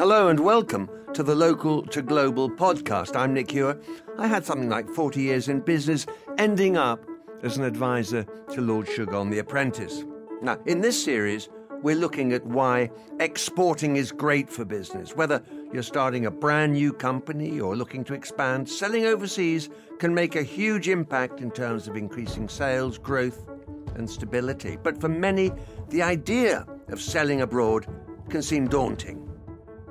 Hello and welcome to the Local to Global podcast. I'm Nick Hewer. I had something like 40 years in business, ending up as an advisor to Lord Sugar on The Apprentice. Now, in this series, we're looking at why exporting is great for business. Whether you're starting a brand new company or looking to expand, selling overseas can make a huge impact in terms of increasing sales, growth, and stability. But for many, the idea of selling abroad can seem daunting.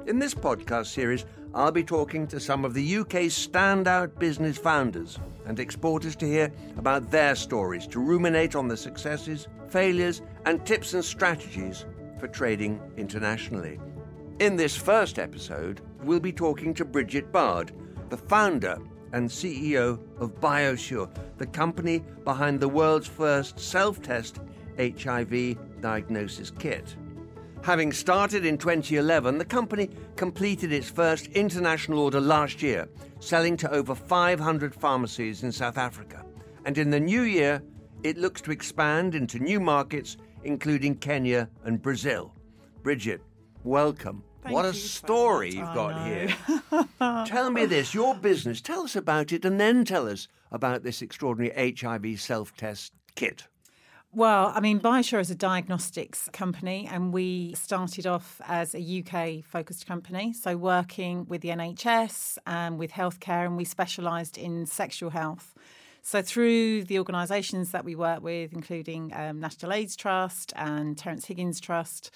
In this podcast series, I'll be talking to some of the UK's standout business founders and exporters to hear about their stories, to ruminate on the successes, failures, and tips and strategies for trading internationally. In this first episode, we'll be talking to Brigette Bard, the founder and CEO of BioSure, the company behind the world's first self test HIV diagnosis kit. Having started in 2011, the company completed its first international order last year, selling to over 500 pharmacies in South Africa. And in the new year, it looks to expand into new markets, including Kenya and Brazil. Brigette, welcome. Thank what a story you've got here. tell me this your business, tell us about it, and then tell us about this extraordinary HIV self test kit. Well, I mean, BioSure is a diagnostics company, and we started off as a UK focused company. So, working with the NHS and with healthcare, and we specialised in sexual health. So, through the organisations that we work with, including um, National AIDS Trust and Terence Higgins Trust,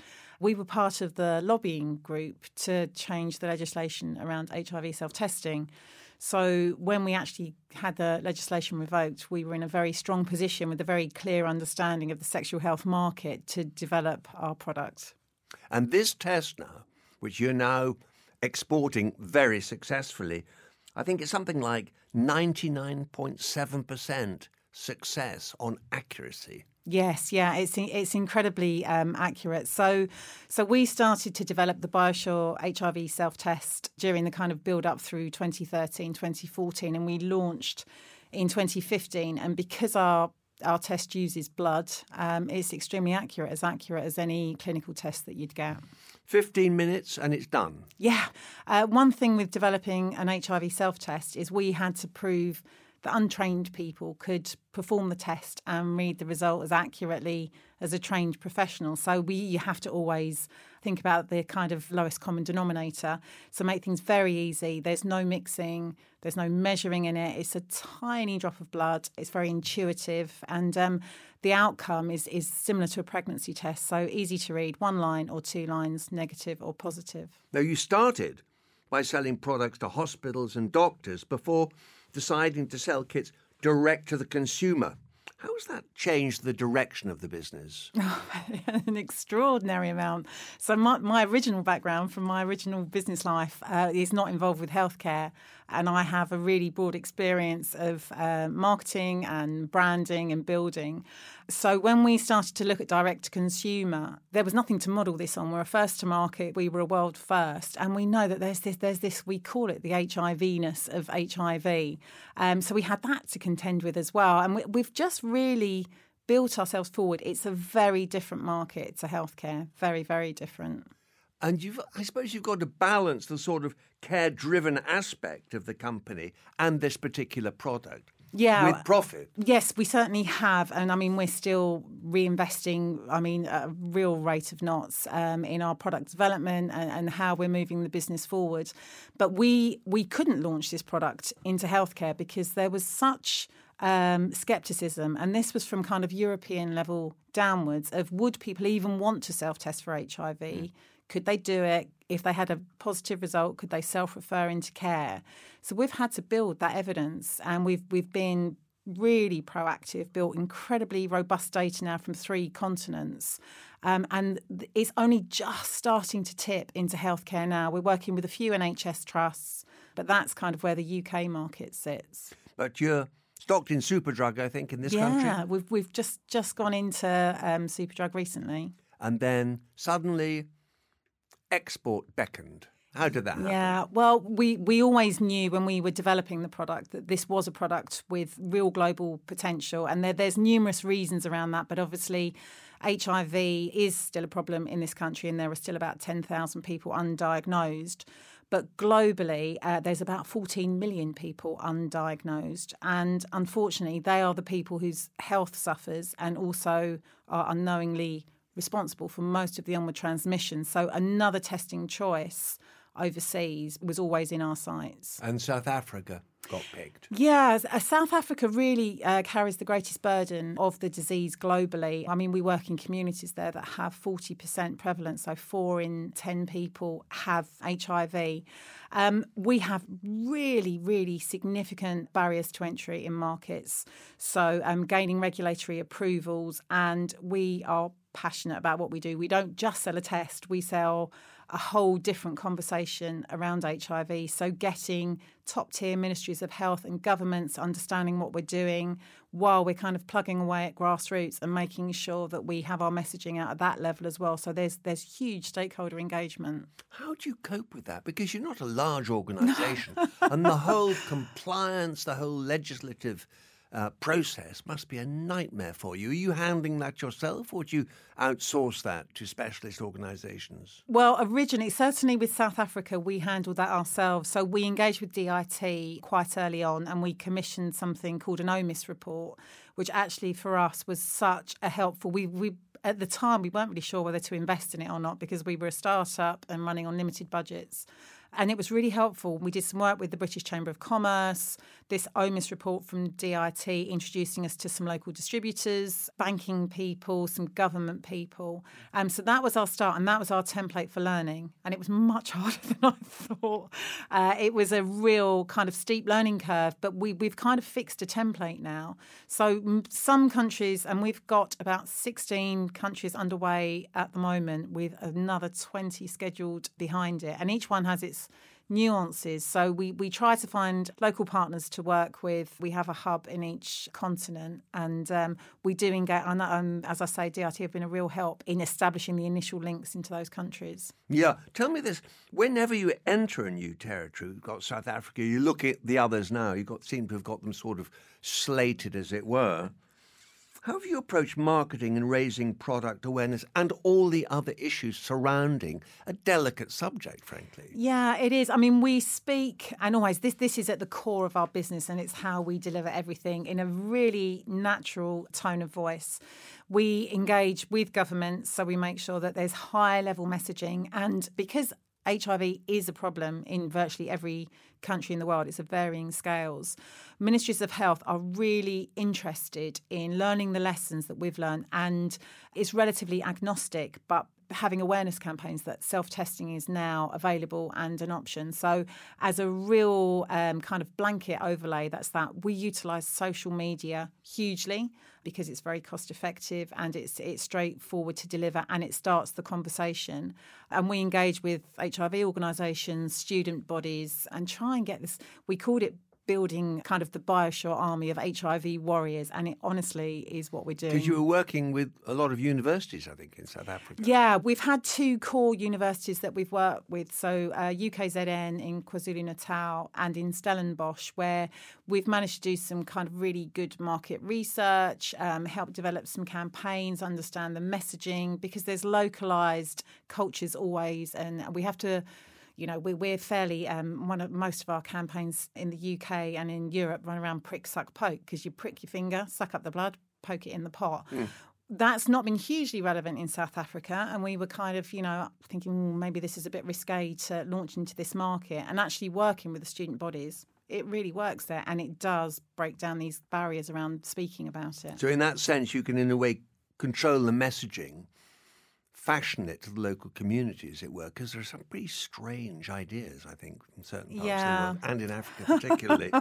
we were part of the lobbying group to change the legislation around HIV self testing. So when we actually had the legislation revoked, we were in a very strong position with a very clear understanding of the sexual health market to develop our product. And this test now, which you're now exporting very successfully, I think it's something like 99.7% success on accuracy. Yes, yeah, it's it's incredibly um, accurate. So, so we started to develop the BioSure HIV self test during the kind of build up through 2013, 2014, and we launched in 2015. And because our our test uses blood, um, it's extremely accurate, as accurate as any clinical test that you'd get. 15 minutes and it's done. Yeah. Uh, one thing with developing an HIV self test is we had to prove that untrained people could perform the test and read the result as accurately as a trained professional. So we you have to always think about the kind of lowest common denominator. So make things very easy. There's no mixing, there's no measuring in it. It's a tiny drop of blood. It's very intuitive and um, the outcome is is similar to a pregnancy test. So easy to read, one line or two lines, negative or positive. Now, you started by selling products to hospitals and doctors before deciding to sell kits direct to the consumer. How has that changed the direction of the business? an extraordinary amount. So my, my original background from my original business life uh, is not involved with healthcare, and I have a really broad experience of uh, marketing and branding and building. So when we started to look at direct to consumer, there was nothing to model this on. We're a first to market. We were a world first, and we know that there's this there's this we call it the HIVness of HIV. Um, so we had that to contend with as well, and we, we've just really built ourselves forward. It's a very different market to healthcare. Very, very different. And you've, I suppose you've got to balance the sort of care driven aspect of the company and this particular product. Yeah. With profit. Yes, we certainly have. And I mean, we're still reinvesting, I mean, a real rate of knots um, in our product development and, and how we're moving the business forward. But we, we couldn't launch this product into healthcare because there was such um, skepticism, and this was from kind of European level downwards of would people even want to self test for HIV? Mm. Could they do it? If they had a positive result, could they self refer into care? So we've had to build that evidence, and we've we've been really proactive, built incredibly robust data now from three continents. Um, and it's only just starting to tip into healthcare now. We're working with a few NHS trusts, but that's kind of where the UK market sits. But you're stocked in Superdrug, I think, in this yeah, country. Yeah, we've we've just just gone into um, Superdrug recently. And then suddenly export beckoned. How did that happen? Yeah, well, we, we always knew when we were developing the product that this was a product with real global potential, and there, there's numerous reasons around that. But obviously, HIV is still a problem in this country, and there are still about 10,000 people undiagnosed. But globally, uh, there's about 14 million people undiagnosed. And unfortunately, they are the people whose health suffers and also are unknowingly responsible for most of the onward transmission. So, another testing choice overseas was always in our sights. And South Africa got picked. Yeah, uh, South Africa really uh, carries the greatest burden of the disease globally. I mean, we work in communities there that have 40% prevalence, so four in 10 people have HIV. Um, we have really, really significant barriers to entry in markets. So, um, gaining regulatory approvals, and we are passionate about what we do. We don't just sell a test, we sell a whole different conversation around HIV. So, getting top tier ministries of health and governments understanding what we're doing while we're kind of plugging away at grassroots and making sure that we have our messaging out at that level as well. So, there's, there's huge stakeholder engagement. How do you cope with that? Because you're not a large organisation, and the whole compliance, the whole legislative uh, process must be a nightmare for you. Are you handling that yourself or do you outsource that to specialist organisations? Well, originally, certainly with South Africa, we handled that ourselves. So we engaged with DIT quite early on and we commissioned something called an OMIS report, which actually for us was such a helpful. We, we at the time, we weren't really sure whether to invest in it or not because we were a startup and running on limited budgets. And it was really helpful. We did some work with the British Chamber of Commerce, this OMIS report from DIT introducing us to some local distributors, banking people, some government people. Um, so that was our start and that was our template for learning. And it was much harder than I thought. Uh, it was a real kind of steep learning curve, but we, we've kind of fixed a template now. So some countries, and we've got about 16 countries underway at the moment with another 20 scheduled behind it. And each one has its nuances. So we, we try to find local partners to work with. We have a hub in each continent, and um, we do engage. And um, as I say, DIT have been a real help in establishing the initial links into those countries. Yeah, tell me this: whenever you enter a new territory, you've got South Africa. You look at the others now. You got seem to have got them sort of slated, as it were. How have you approached marketing and raising product awareness and all the other issues surrounding a delicate subject, frankly? Yeah, it is. I mean, we speak, and always this this is at the core of our business, and it's how we deliver everything in a really natural tone of voice. We engage with governments, so we make sure that there's high level messaging, and because HIV is a problem in virtually every country in the world. It's of varying scales. Ministries of health are really interested in learning the lessons that we've learned, and it's relatively agnostic, but having awareness campaigns that self testing is now available and an option. So, as a real um, kind of blanket overlay, that's that we utilize social media hugely because it's very cost effective and it's it's straightforward to deliver and it starts the conversation. And we engage with HIV organisations, student bodies, and try and get this. We called it building kind of the Biosure army of HIV warriors, and it honestly is what we're doing. Because you were working with a lot of universities, I think, in South Africa. Yeah, we've had two core universities that we've worked with. So uh, UKZN in KwaZulu Natal and in Stellenbosch, where we've managed to do some kind of really good market research, um, help develop some campaigns, understand the messaging, because there's localized cultures always, and we have to you know, we're, we're fairly um, one of most of our campaigns in the UK and in Europe run around prick, suck, poke because you prick your finger, suck up the blood, poke it in the pot. Mm. That's not been hugely relevant in South Africa, and we were kind of, you know, thinking maybe this is a bit risque to launch into this market. And actually, working with the student bodies, it really works there, and it does break down these barriers around speaking about it. So, in that sense, you can, in a way, control the messaging fashion it to the local community, as it were, because there are some pretty strange ideas, I think, in certain parts yeah. of the world, and in Africa particularly.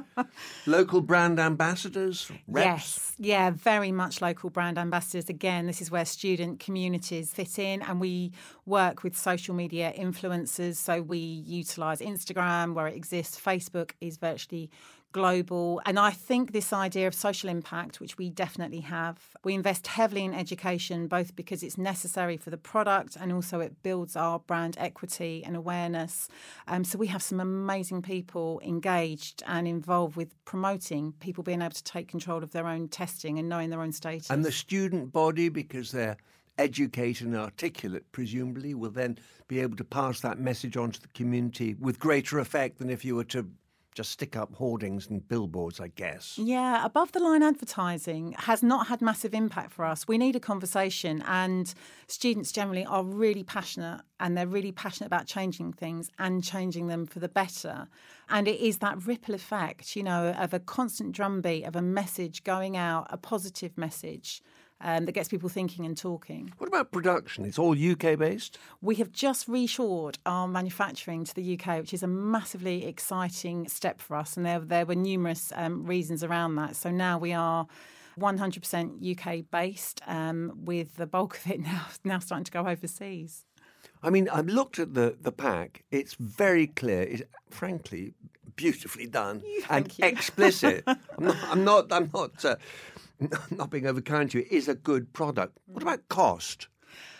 local brand ambassadors, reps? Yes, yeah, very much local brand ambassadors. Again, this is where student communities fit in, and we work with social media influencers. So we utilise Instagram where it exists, Facebook is virtually global. And I think this idea of social impact, which we definitely have, we invest heavily in education, both because it's necessary for the product and also it builds our brand equity and awareness. Um, so we have some amazing people engaged and involved with promoting people being able to take control of their own testing and knowing their own status. And the student body, because they're educated and articulate, presumably, will then be able to pass that message on to the community with greater effect than if you were to just stick up hoardings and billboards, I guess. Yeah, above the line advertising has not had massive impact for us. We need a conversation, and students generally are really passionate and they're really passionate about changing things and changing them for the better. And it is that ripple effect, you know, of a constant drumbeat of a message going out, a positive message um, that gets people thinking and talking. What about production? It's all UK based? We have just reshored our manufacturing to the UK, which is a massively exciting step for us. And there, there were numerous um, reasons around that. So now we are. 100% UK based, um, with the bulk of it now now starting to go overseas. I mean, I've looked at the, the pack. It's very clear. It's frankly beautifully done and explicit. I'm not. I'm not. I'm not uh, not being overkind to you, is a good product. What about cost?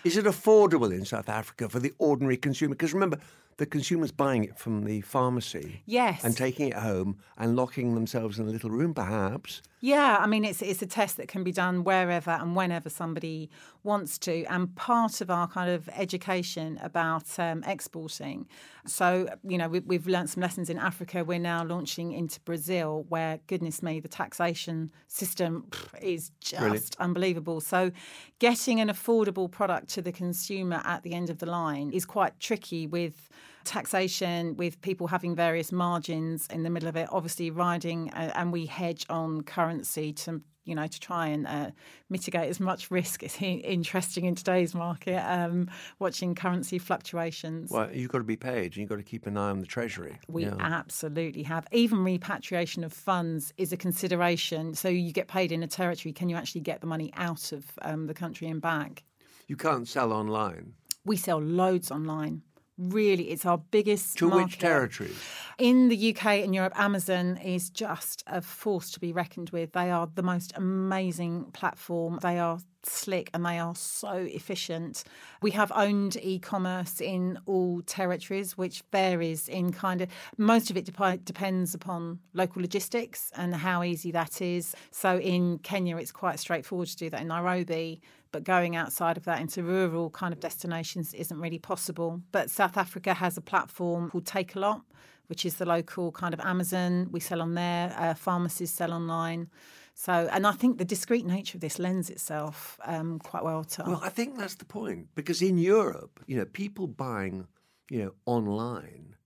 Is it affordable in South Africa for the ordinary consumer? Because remember, the consumer's buying it from the pharmacy. Yes. And taking it home and locking themselves in a little room, perhaps. Yeah, I mean, it's, it's a test that can be done wherever and whenever somebody wants to. And part of our kind of education about um, exporting. So, you know, we, have learned some lessons in Africa. We're now launching into Brazil, where, goodness me, the taxation system is just Brilliant. unbelievable. So, getting an affordable product to the consumer at the end of the line is quite tricky with taxation with people having various margins in the middle of it, obviously riding, uh, and we hedge on currency to you know, to try and uh, mitigate as much risk. It's interesting in today's market, um, watching currency fluctuations. Well, you've got to be paid and you've got to keep an eye on the Treasury. We yeah. absolutely have. Even repatriation of funds is a consideration. So you get paid in a territory, can you actually get the money out of um, the country and back? You can't sell online. We sell loads online. Really it's our biggest to market. which territories? In the uk and europe amazon is just a force to be reckoned with. They are the most amazing platform. They are slick and they are so efficient. We have owned e-commerce in all territories which varies in kind of most of it dep- depends upon local logistics and how easy that is. So in kenya it's quite straightforward to do that. In nairobi but going outside of that into rural kind of destinations isn't really possible. But South Africa has a platform called Takealot, which is the local kind of Amazon. We sell on there. Uh, pharmacies sell online. So, and I think the discreet nature of this lends itself um, quite well to. Well, I think that's the point because in Europe, you know, people buying, you know, online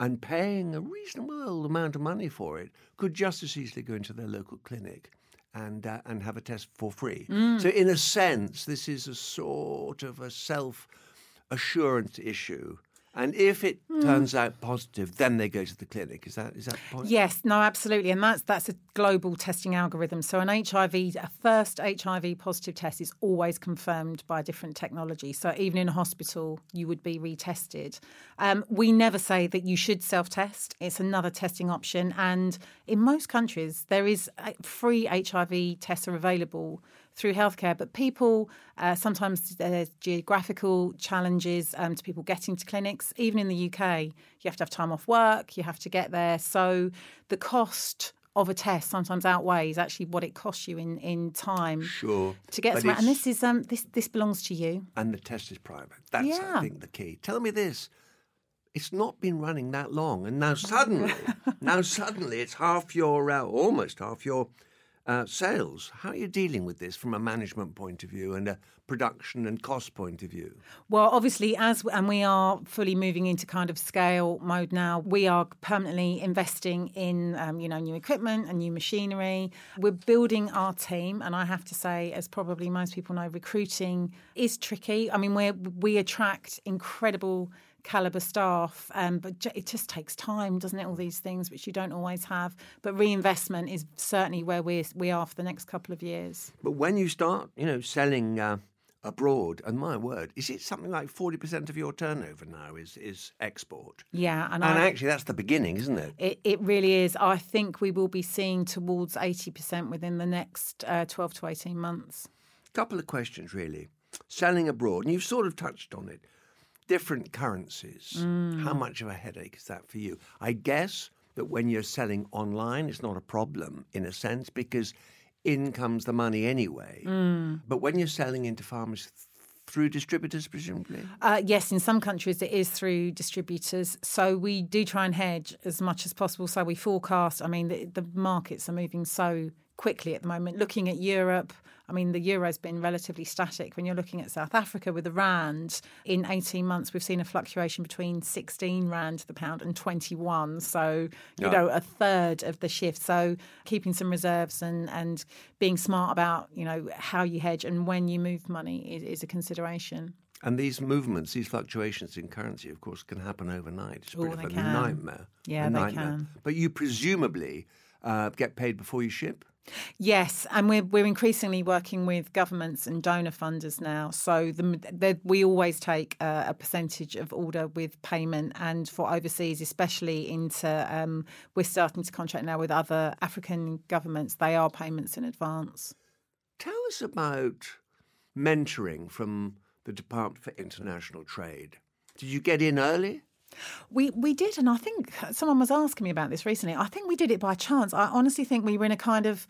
and paying a reasonable amount of money for it could just as easily go into their local clinic and uh, and have a test for free. Mm. So in a sense, this is a sort of a self assurance issue and if it mm. turns out positive, then they go to the clinic. Is that is that point? Yes, no, absolutely, and that's that's a global testing algorithm. So an HIV, a first HIV positive test is always confirmed by a different technology. So even in a hospital, you would be retested. Um, we never say that you should self-test. It's another testing option, and in most countries, there is free HIV tests are available through healthcare. But people, uh, sometimes there's geographical challenges um, to people getting to clinics. Even in the UK, you have to have time off work, you have to get there. So the cost of a test sometimes outweighs actually what it costs you in, in time sure to get somewhere. And this is um this this belongs to you. And the test is private. That's yeah. I think the key. Tell me this. It's not been running that long, and now suddenly, now suddenly, it's half your, uh, almost half your uh, sales. How are you dealing with this from a management point of view and a production and cost point of view? Well, obviously, as and we are fully moving into kind of scale mode now, we are permanently investing in um, you know new equipment and new machinery. We're building our team, and I have to say, as probably most people know, recruiting is tricky. I mean, we we attract incredible caliber staff. Um, but it just takes time, doesn't it? All these things which you don't always have. But reinvestment is certainly where we we are for the next couple of years. But when you start, you know, selling. Uh, abroad, and my word, is it something like forty percent of your turnover now is is export? Yeah, and, and I, actually that's the beginning, isn't it? it? It really is. I think we will be seeing towards eighty percent within the next uh, twelve to eighteen months. A Couple of questions, really. Selling abroad, and you've sort of touched on it different currencies. Mm. How much of a headache is that for you? I guess that when you're selling online, it's not a problem in a sense because in comes the money anyway. Mm. But when you're selling into farmers through distributors, presumably? Uh, yes, in some countries it is through distributors. So we do try and hedge as much as possible. So we forecast. I mean, the, the markets are moving so quickly at the moment. Looking at Europe, I mean, the euro's been relatively static. When you're looking at South Africa with the rand, in 18 months we've seen a fluctuation between 16 rand to the pound and 21. So you Yeah. know, a third of the shift. So keeping some reserves and and being smart about you know how you hedge and when you move money is, is a consideration. And these movements, these fluctuations in currency, of course, can happen overnight. It's a Oh, bit of a can. nightmare. Yeah, a they nightmare. can. But you presumably uh, get paid before you ship? Yes, and we're we're increasingly working with governments and donor funders now. So the, the we always take a, a percentage of order with payment, and for overseas, especially into um, we're starting to contract now with other African governments. They are payments in advance. Tell us about mentoring from the Department for International Trade. Did you get in early? We we did, and I think someone was asking me about this recently. I think we did it by chance. I honestly think we were in a kind of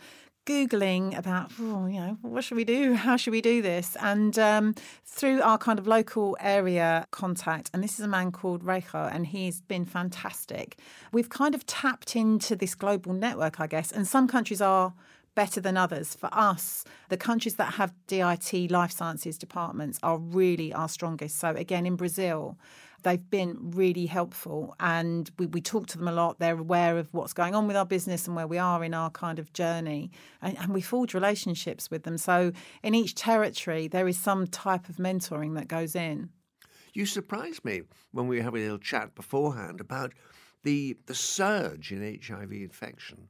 googling about, oh, you know, what should we do? How should we do this? And um, through our kind of local area contact, and this is a man called Rejo, and he's been fantastic. We've kind of tapped into this global network, I guess, and some countries are better than others. For us, the countries that have DIT life sciences departments are really our strongest. So again, in Brazil, they've been really helpful and we, we talk to them a lot. They're aware of what's going on with our business and where we are in our kind of journey. And, and we forge relationships with them. So in each territory, there is some type of mentoring that goes in. You surprised me when we were having a little chat beforehand about the the surge in HIV infection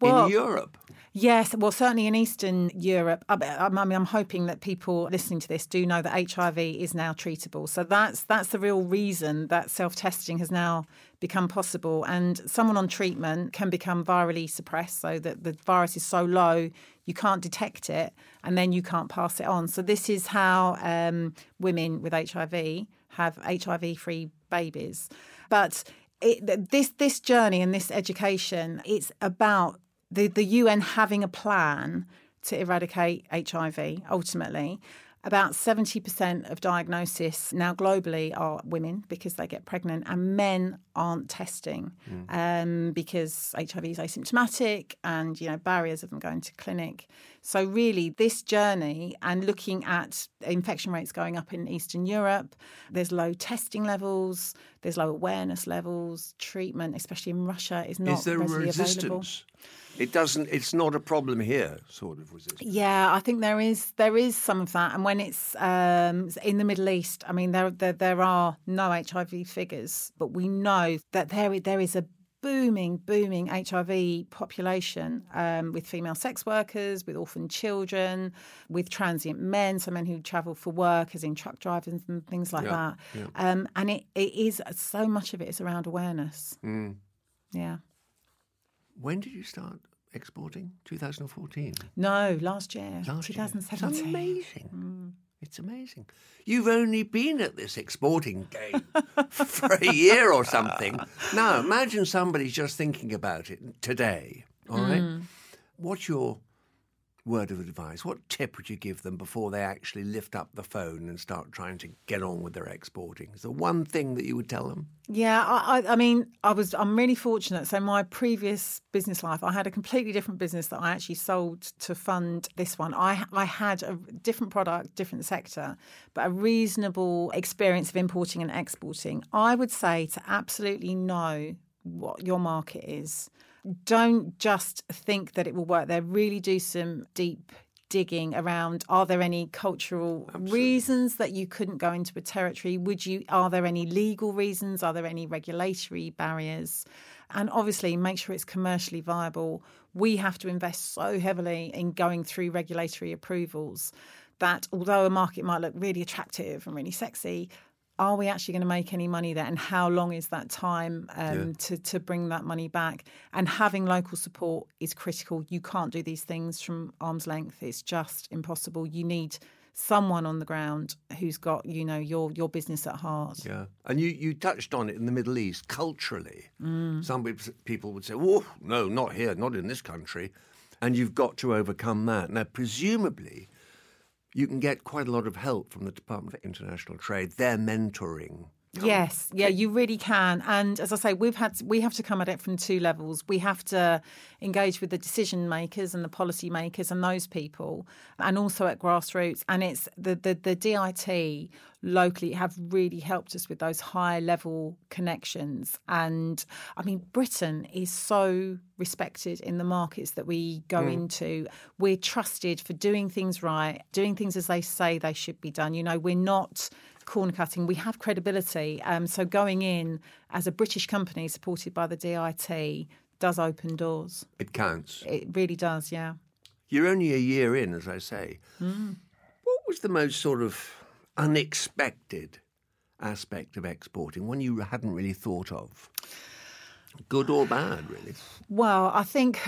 Well, in Europe. Yes, well, certainly in Eastern Europe. I mean, I'm hoping that people listening to this do know that HIV is now treatable. So that's that's the real reason that self-testing has now become possible. And someone on treatment can become virally suppressed, so that the virus is so low you can't detect it, and then you can't pass it on. So this is how um, women with HIV have HIV-free babies. But it, this this journey and this education, it's about the, the UN having a plan to eradicate HIV ultimately. About 70% of diagnosis now globally are women because they get pregnant, and men aren't testing um, because HIV is asymptomatic and you know barriers of them going to clinic. So really, this journey and looking at infection rates going up in Eastern Europe, there's low testing levels, there's low awareness levels, treatment, especially in Russia, is not Is there readily resistance? available. It doesn't. It's not a problem here. Sort of resistance. Yeah, I think there is there is some of that, and when it's um, in the Middle East, I mean there, there there are no HIV figures, but we know that there there is a booming booming HIV population um, with female sex workers, with orphan children, with transient men, so men who travel for work, as in truck drivers and things like Yeah, that. Um, and it, it is so much of it is around awareness. Mm. Yeah. When did you start exporting? 2014. No, last year, Last year. It's 2017. amazing. Mm. It's amazing. You've only been at this exporting game for a year or something. Now, imagine somebody's just thinking about it today. All right. Mm. What's your word of advice? What tip would you give them before they actually lift up the phone and start trying to get on with their exporting? Is there one thing that you would tell them? Yeah, I, I, I mean, I was I'm really fortunate. So my previous business life, I had a completely different business that I actually sold to fund this one. I I had a different product, different sector, but a reasonable experience of importing and exporting. I would say to absolutely know what your market is. Don't just think that it will work. There. Really do some deep digging around are there any cultural reasons that you couldn't go into a territory? Would you are there any legal reasons? Are there any regulatory barriers? And obviously make sure it's commercially viable. We have to invest so heavily in going through regulatory approvals that although a market might look really attractive and really sexy are we actually going to make any money there and how long is that time um, Yeah. to, to bring that money back and having local support is critical you can't do these things from arm's length it's just impossible you need someone on the ground who's got you know your your business at heart Yeah, and you, you touched on it in the Middle East culturally. Some people would say, "Oh, no, not here, not in this country." And you've got to overcome that. Now, presumably, you can get quite a lot of help from the Department of International Trade. They're mentoring Yes, yeah, you really can. And as I say, we've had we have to come at it from two levels. We have to engage with the decision makers and the policy makers and those people, and also at grassroots. And it's the the, the DIT locally have really helped us with those high level connections. And I mean, Britain is so respected in the markets that we go mm. into. We're trusted for doing things right, doing things as they say they should be done. You know, we're not corner cutting, we have credibility. Um, so going in as a British company supported by the DIT does open doors. It counts. It really does, yeah. You're only a year in, as I say. Mm. What was the most sort of unexpected aspect of exporting, one you hadn't really thought of? Good or bad, really? Well, I think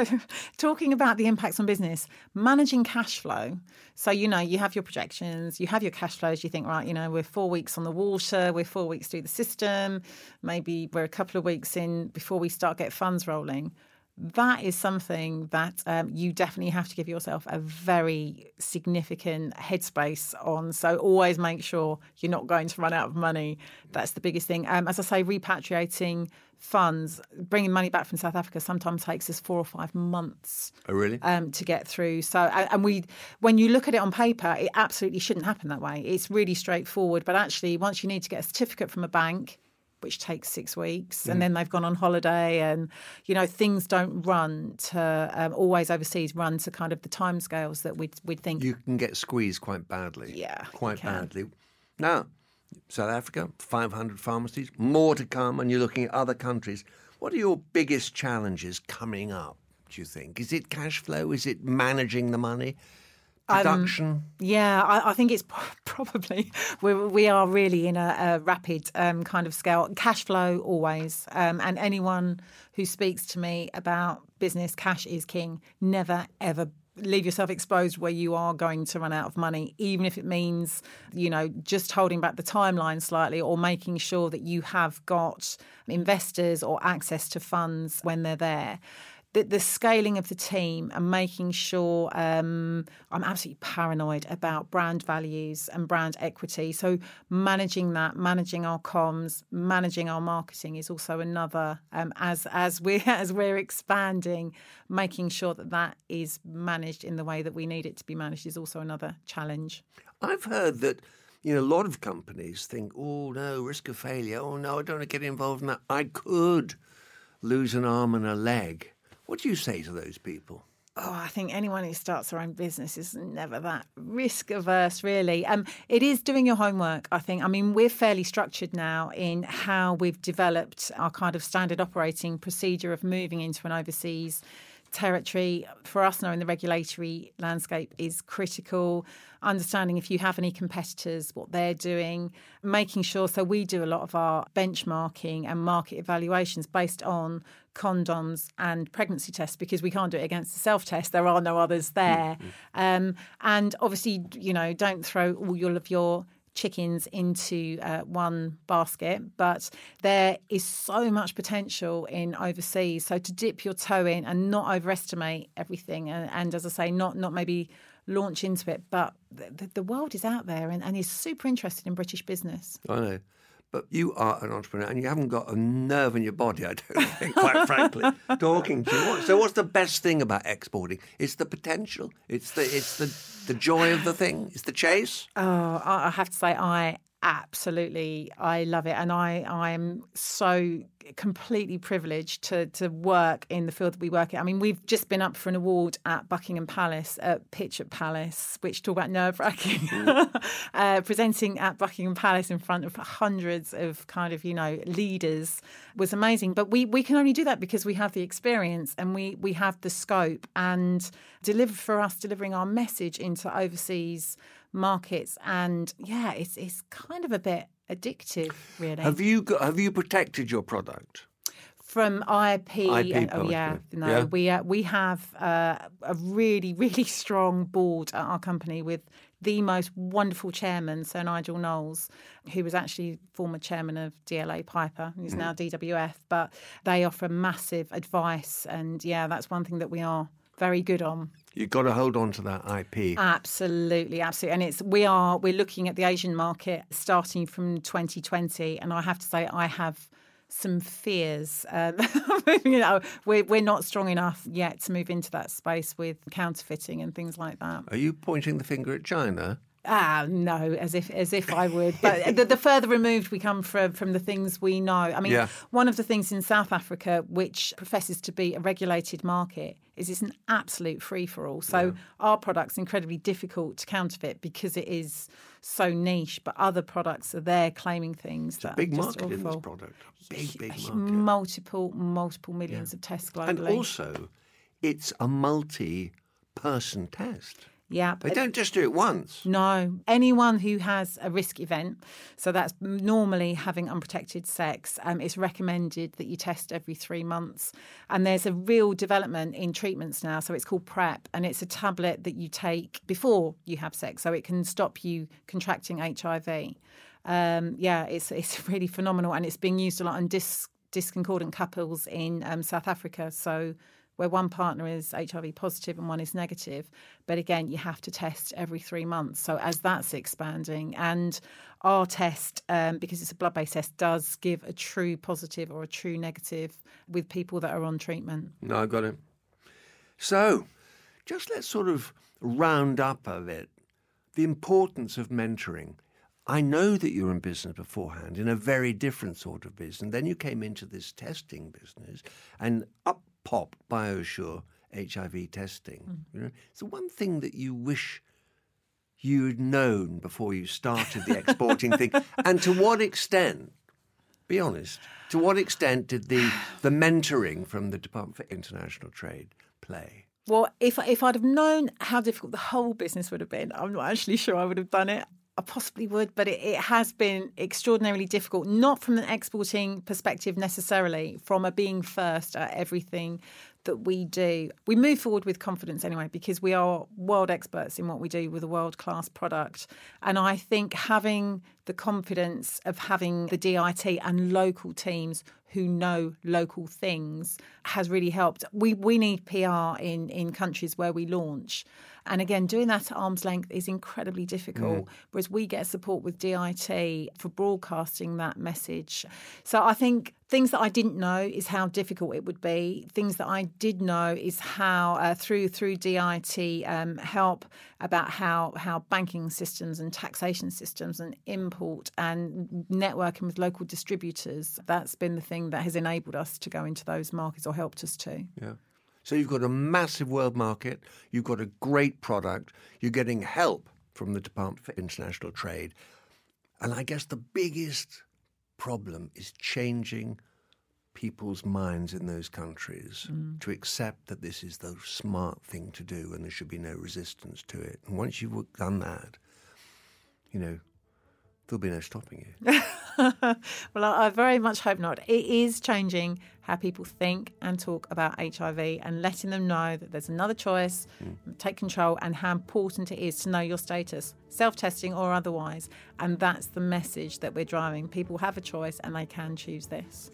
talking about the impacts on business, managing cash flow. So, you know, you have your projections, you have your cash flows, you think, right, you know, we're four weeks on the water, we're four weeks through the system, maybe we're a couple of weeks in before we start get funds rolling that is something that um, you definitely have to give yourself a very significant headspace on. So always make sure you're not going to run out of money. That's the biggest thing. Um, as I say, repatriating funds, bringing money back from South Africa sometimes takes us four or five months. Oh, really? Um, to get through. So, and we, when you look at it on paper, it absolutely shouldn't happen that way. It's really straightforward. But actually, once you need to get a certificate from a bank, which takes six weeks, mm. and then they've gone on holiday, and you know things don't run to um, always overseas run to kind of the timescales that we'd we'd think. You can get squeezed quite badly. Yeah, quite badly. Now, South Africa, 500 pharmacies, more to come, and you're looking at other countries. What are your biggest challenges coming up? Do you think? Is it cash flow? Is it managing the money? Production? Um, yeah, I, I, think it's probably we're, we are really in a, a rapid um, kind of scale. Cash flow always, um, and anyone who speaks to me about business, cash is king. Never ever leave yourself exposed where you are going to run out of money, even if it means, you know, just holding back the timeline slightly or making sure that you have got investors or access to funds when they're there the, the scaling of the team and making sure um, I'm absolutely paranoid about brand values and brand equity. So managing that, managing our comms, managing our marketing is also another. Um, as as we as we're expanding, making sure that that is managed in the way that we need it to be managed is also another challenge. I've heard that you know, a lot of companies think, oh, no, risk of failure. Oh, no, I don't want to get involved in that. I could lose an arm and a leg. What do you say to those people? Oh, I think anyone who starts their own business is never that risk averse, really. Um, it is doing your homework, I think. I mean, we're fairly structured now in how we've developed our kind of standard operating procedure of moving into an overseas territory for us knowing the regulatory landscape is critical understanding if you have any competitors what they're doing making sure so we do a lot of our benchmarking and market evaluations based on condoms and pregnancy tests because we can't do it against the self test. There are no others there. Mm-hmm. Um, and obviously, you know, don't throw all your, of your chickens into uh, one basket, but there is so much potential in overseas. So to dip your toe in and not overestimate everything, and, and as I say, not not maybe launch into it, but the, the world is out there and, and is super interested in British business. I know. But you are an entrepreneur and you haven't got a nerve in your body, I don't think, quite frankly, talking to you. So what's the best thing about exporting? It's the potential. It's the it's the, the joy of the thing. It's the chase. Oh, I have to say I absolutely. I love it and i i am so completely privileged to to work in the field that we work in. I mean we've just been up for an award at buckingham palace at pitch at palace which talk about nerve wracking mm. uh, presenting at buckingham palace in front of hundreds of kind of you know leaders was amazing. But we we can only do that because we have the experience and we we have the scope and deliver for us delivering our message into overseas markets. And yeah, it's it's kind of a bit addictive, really. Have you got, have you protected your product? From IP, IP and, oh yeah, no, yeah. we uh, we have uh, a really really strong board at our company with the most wonderful chairman, Sir Nigel Knowles, who was actually former chairman of DLA Piper, who's mm. now DWF. But they offer massive advice, and yeah, that's one thing that we are very good on. You've got to hold on to that IP. Absolutely, absolutely. And it's we are we're looking at the Asian market starting from 2020, and I have to say I have some fears. Uh, you know, we're we're not strong enough yet to move into that space with counterfeiting and things like that. Are you pointing the finger at China? Ah, no, as if as if I would. But the, the, further removed we come from from the things we know. I mean, yeah. one of the things in South Africa, which professes to be a regulated market, is it's an absolute free for all. So yeah. our product's incredibly difficult to counterfeit because it is so niche. But other products are there claiming things. It's that a big market awful. in this product. Big, big market. Multiple, multiple millions yeah. of tests globally. And also, it's a multi-person test. Yeah. They don't just do it once. No. Anyone who has a risk event, so that's normally having unprotected sex, um, it's recommended that you test every three months. And there's a real development in treatments now. So it's called PrEP, and it's a tablet that you take before you have sex. So it can stop you contracting HIV. Um, yeah, it's, it's really phenomenal. And it's being used a lot on dis- discordant couples in um, South Africa. So where one partner is HIV positive and one is negative. But again, you have to test every three months. So as that's expanding, and our test, um, because it's a blood based test, does give a true positive or a true negative with people that are on treatment. No, I got it. So just let's sort of round up a bit the importance of mentoring. I know that you're in business beforehand in a very different sort of business. And then you came into this testing business, and up pop BioSure HIV testing. Mm. You know, it's the one thing that you wish you'd known before you started the exporting thing. And to what extent, be honest, to what extent did the, the mentoring from the Department for International Trade play? Well, if if I'd have known how difficult the whole business would have been, I'm not actually sure I would have done it. I possibly would, but it, it, has been extraordinarily difficult, not from an exporting perspective necessarily, from a being first at everything that we do. We move forward with confidence anyway, because we are world experts in what we do with a world class product. And I think having the confidence of having the DIT and local teams who know local things has really helped. We we need PR in in countries where we launch. And again, doing that at arm's length is incredibly difficult, mm. whereas we get support with DIT for broadcasting that message. So I think things that I didn't know is how difficult it would be. Things that I did know is how uh, through through DIT um, help about how how banking systems and taxation systems and import and networking with local distributors. That's been the thing that has enabled us to go into those markets or helped us to. Yeah. So you've got a massive world market, you've got a great product, you're getting help from the Department for International Trade. And I guess the biggest problem is changing people's minds in those countries mm. to accept that this is the smart thing to do and there should be no resistance to it. And once you've done that, you know, there'll be no stopping you. well, I very much hope not. It is changing how people think and talk about HIV and letting them know that there's another choice, mm. take control, and how important it is to know your status, self testing or otherwise. And that's the message that we're driving. People have a choice and they can choose this.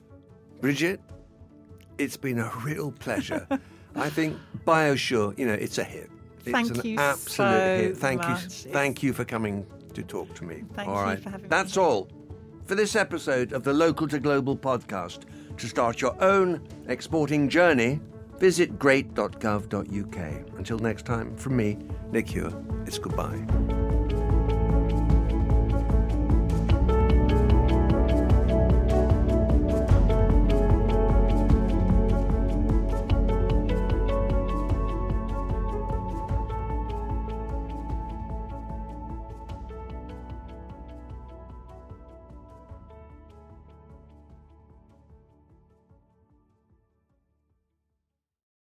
Brigette, it's been a real pleasure. I think BioSure, you know, it's a hit. It's Thank an you absolute so hit. Thank much. you. Thank you for coming to talk to me. Thank all you right. for having That's me. all for this episode of the Local to Global podcast. To start your own exporting journey, visit great.gov.uk. Until next time, from me, Nick Hewer, it's goodbye.